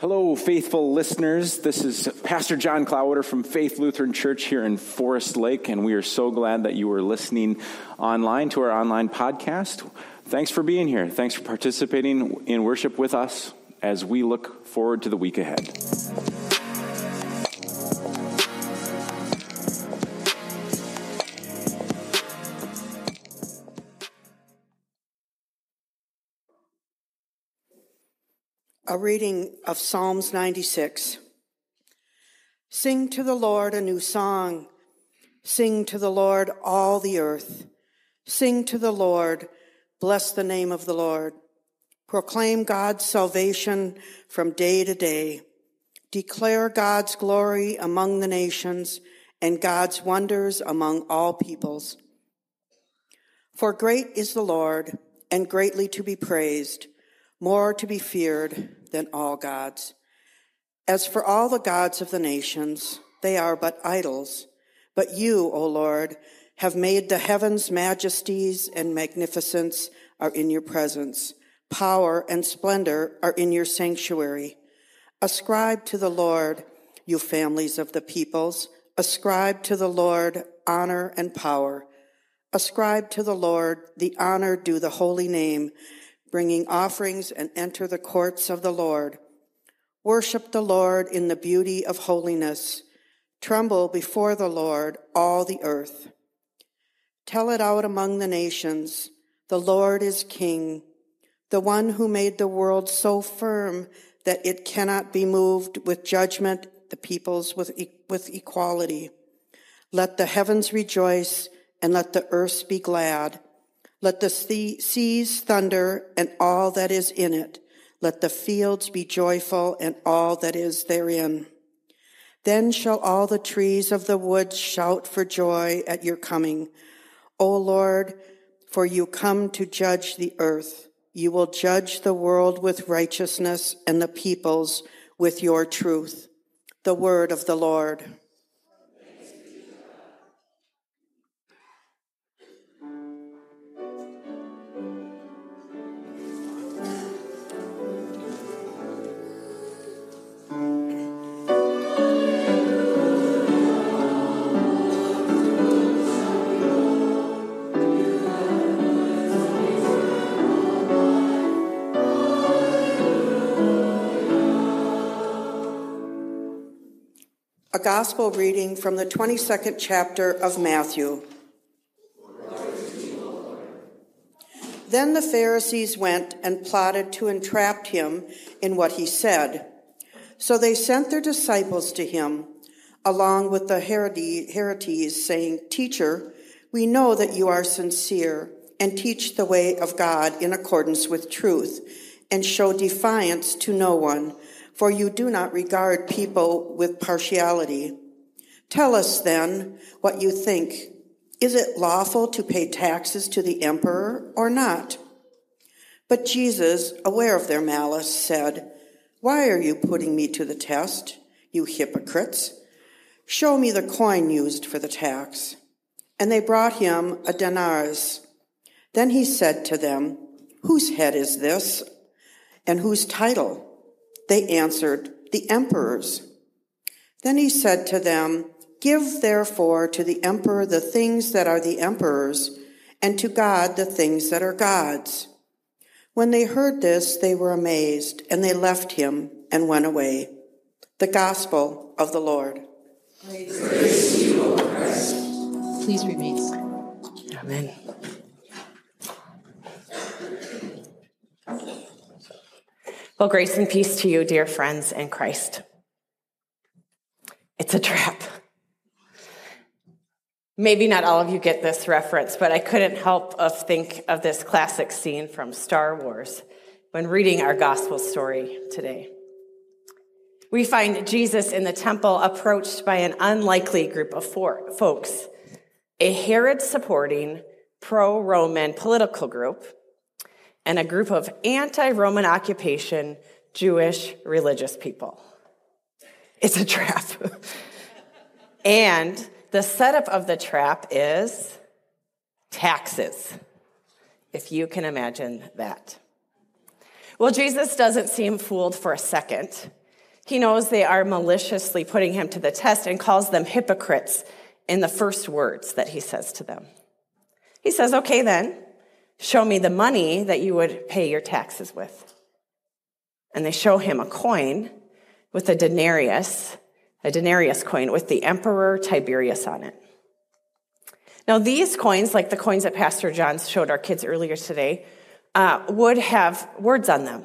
Hello, faithful listeners. This is Pastor John Cloudwater from Faith Lutheran Church here in Forest Lake, and we are so glad that you are listening online to our online podcast. Thanks for being here. Thanks for participating in worship with us as we look forward to the week ahead. A reading of Psalms 96. Sing to the Lord a new song. Sing to the Lord all the earth. Sing to the Lord. Bless the name of the Lord. Proclaim God's salvation from day to day. Declare God's glory among the nations and God's wonders among all peoples. For great is the Lord and greatly to be praised, more to be feared than all gods. As for all the gods of the nations, they are but idols. But you, O Lord, have made the heavens majesties and magnificence are in your presence. Power and splendor are in your sanctuary. Ascribe to the Lord, you families of the peoples. Ascribe to the Lord honor and power. Ascribe to the Lord the honor due the holy name bringing offerings and enter the courts of the Lord. Worship the Lord in the beauty of holiness. Tremble before the Lord, all the earth. Tell it out among the nations. The Lord is king, the one who made the world so firm that it cannot be moved with judgment, the peoples with, with equality. Let the heavens rejoice and let the earth be glad. Let the seas thunder and all that is in it. Let the fields be joyful and all that is therein. Then shall all the trees of the woods shout for joy at your coming. O Lord, for you come to judge the earth. You will judge the world with righteousness and the peoples with your truth. The word of the Lord. Gospel reading from the 22nd chapter of Matthew. Then the Pharisees went and plotted to entrap him in what he said. So they sent their disciples to him, along with the Herodians, saying, Teacher, we know that you are sincere and teach the way of God in accordance with truth, and show defiance to no one for you do not regard people with partiality. Tell us then what you think. Is it lawful to pay taxes to the emperor or not? But Jesus, aware of their malice, said, Why are you putting me to the test, you hypocrites? Show me the coin used for the tax. And they brought him a denarius. Then he said to them, Whose head is this? And whose title? They answered, The emperor's. Then he said to them, Give therefore to the emperor the things that are the emperor's, and to God the things that are God's. When they heard this, they were amazed, and they left him and went away. The Gospel of the Lord. Praise you, Christ. Please remain. Amen. Well, grace and peace to you, dear friends in Christ. It's a trap. Maybe not all of you get this reference, but I couldn't help of think of this classic scene from Star Wars when reading our gospel story today. We find Jesus in the temple approached by an unlikely group of four folks, a Herod supporting pro Roman political group and a group of anti Roman occupation Jewish religious people. It's a trap. and the setup of the trap is taxes, if you can imagine that. Well, Jesus doesn't seem fooled for a second. He knows they are maliciously putting him to the test and calls them hypocrites in the first words that he says to them. He says, Okay, then, show me the money that you would pay your taxes with. And they show him a coin with a denarius, a denarius coin with the emperor Tiberius on it. Now, these coins, like the coins that Pastor John showed our kids earlier today, uh, would have words on them.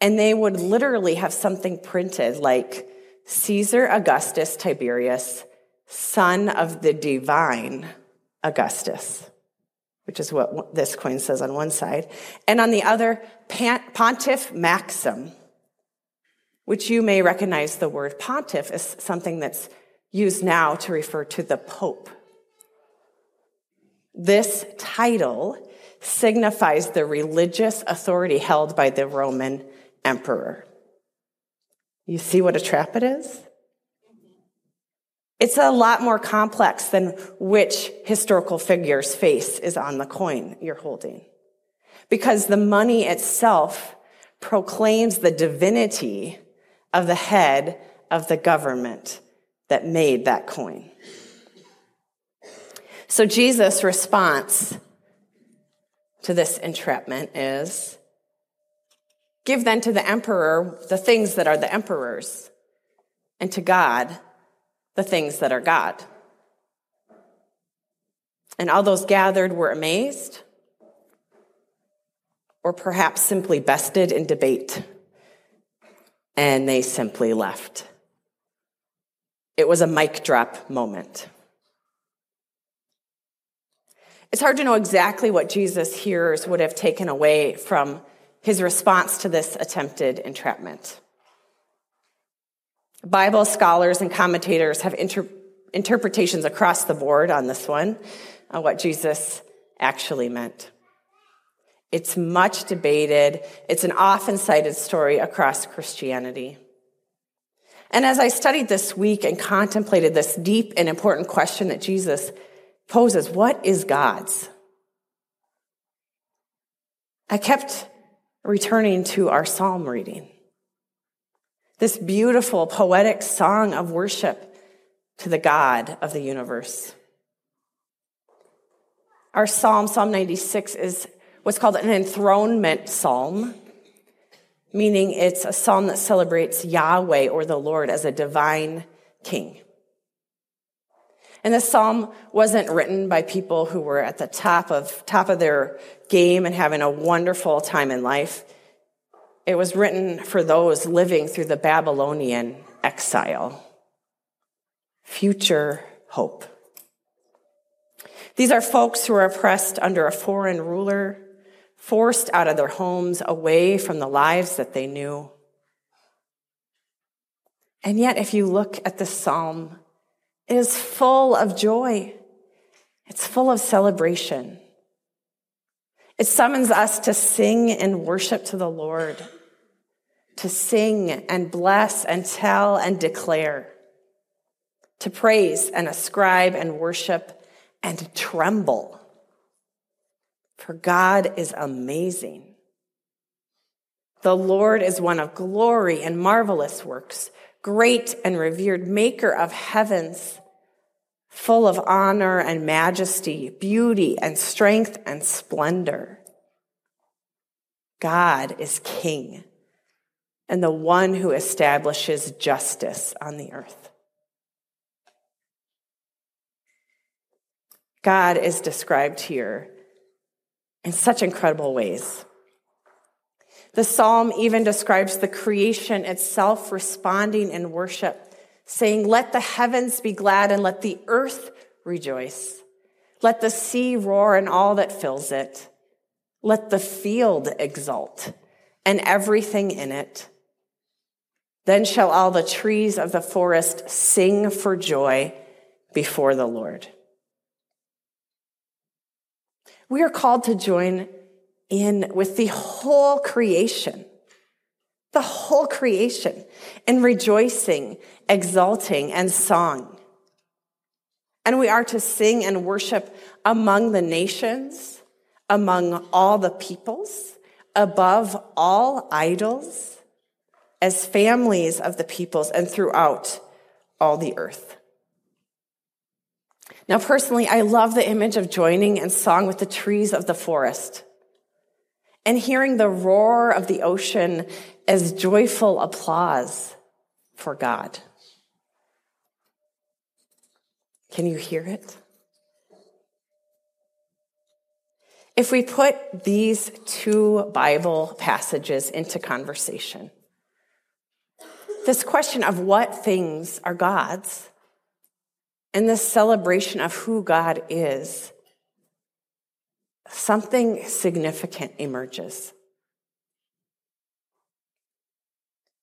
And they would literally have something printed like Caesar Augustus Tiberius, son of the divine Augustus, which is what this coin says on one side. And on the other, Pontiff Maxim, which you may recognize the word pontiff as something that's used now to refer to the Pope. This title signifies the religious authority held by the Roman emperor. You see what a trap it is? It's a lot more complex than which historical figure's face is on the coin you're holding. Because the money itself proclaims the divinity of the head of the government that made that coin. So Jesus' response to this entrapment is give then to the emperor the things that are the emperor's, and to God the things that are God. And all those gathered were amazed, or perhaps simply bested in debate, and they simply left. It was a mic drop moment. It's hard to know exactly what Jesus' hearers would have taken away from his response to this attempted entrapment. Bible scholars and commentators have inter- interpretations across the board on this one, on what Jesus actually meant. It's much debated. It's an often cited story across Christianity. And as I studied this week and contemplated this deep and important question that Jesus poses what is God's? I kept returning to our psalm reading. This beautiful poetic song of worship to the God of the universe. Our psalm, Psalm 96, is what's called an enthronement psalm, meaning it's a psalm that celebrates Yahweh or the Lord as a divine king. And this psalm wasn't written by people who were at the top of, top of their game and having a wonderful time in life. It was written for those living through the Babylonian exile. Future hope. These are folks who are oppressed under a foreign ruler, forced out of their homes, away from the lives that they knew. And yet, if you look at the psalm, it is full of joy. It's full of celebration. It summons us to sing and worship to the Lord, to sing and bless and tell and declare, to praise and ascribe and worship and tremble. For God is amazing. The Lord is one of glory and marvelous works, great and revered maker of heavens full of honor and majesty, beauty and strength and splendor. God is king and the one who establishes justice on the earth. God is described here in such incredible ways. The psalm even describes the creation itself responding in worship saying, Let the heavens be glad and let the earth rejoice. Let the sea roar and all that fills it. Let the field exult and everything in it. Then shall all the trees of the forest sing for joy before the Lord. We are called to join in with the whole creation the whole creation in rejoicing, exulting, and song. And we are to sing and worship among the nations, among all the peoples, above all idols, as families of the peoples and throughout all the earth. Now, personally, I love the image of joining in song with the trees of the forest and hearing the roar of the ocean as joyful applause for God. Can you hear it? If we put these two Bible passages into conversation, this question of what things are God's and this celebration of who God is, something significant emerges.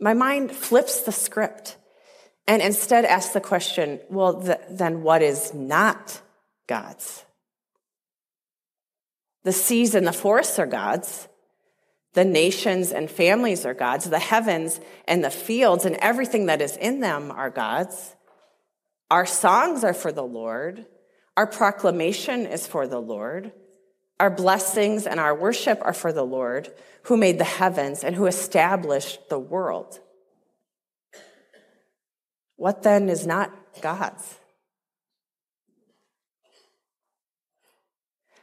My mind flips the script and instead asks the question well, th- then what is not God's? The seas and the forests are God's. The nations and families are God's. The heavens and the fields and everything that is in them are God's. Our songs are for the Lord. Our proclamation is for the Lord. Our blessings and our worship are for the Lord, who made the heavens and who established the world. What then is not God's?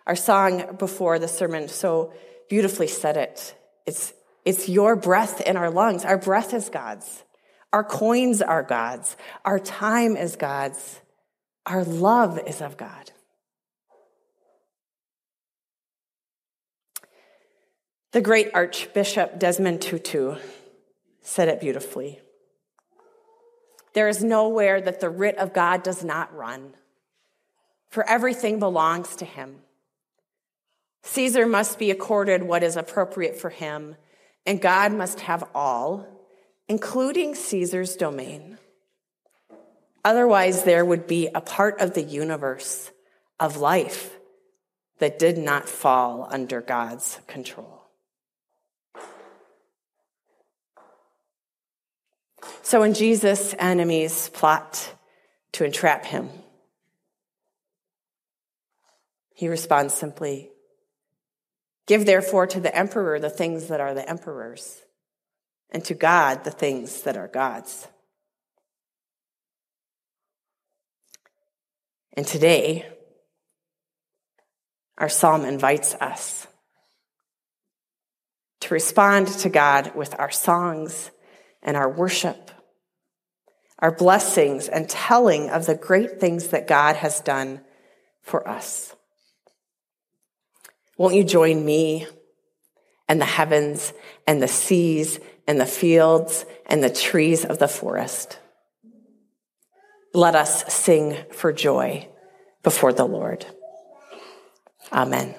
Our song before the sermon so beautifully said it. It's, it's your breath in our lungs. Our breath is God's. Our coins are God's. Our time is God's. Our love is of God. The great Archbishop Desmond Tutu said it beautifully. There is nowhere that the writ of God does not run, for everything belongs to him. Caesar must be accorded what is appropriate for him, and God must have all, including Caesar's domain. Otherwise, there would be a part of the universe, of life, that did not fall under God's control. So when Jesus' enemies plot to entrap him, he responds simply Give therefore to the emperor the things that are the emperor's, and to God the things that are God's. And today, our psalm invites us to respond to God with our songs and our worship, our blessings, and telling of the great things that God has done for us. Won't you join me and the heavens and the seas and the fields and the trees of the forest? Let us sing for joy before the Lord. Amen.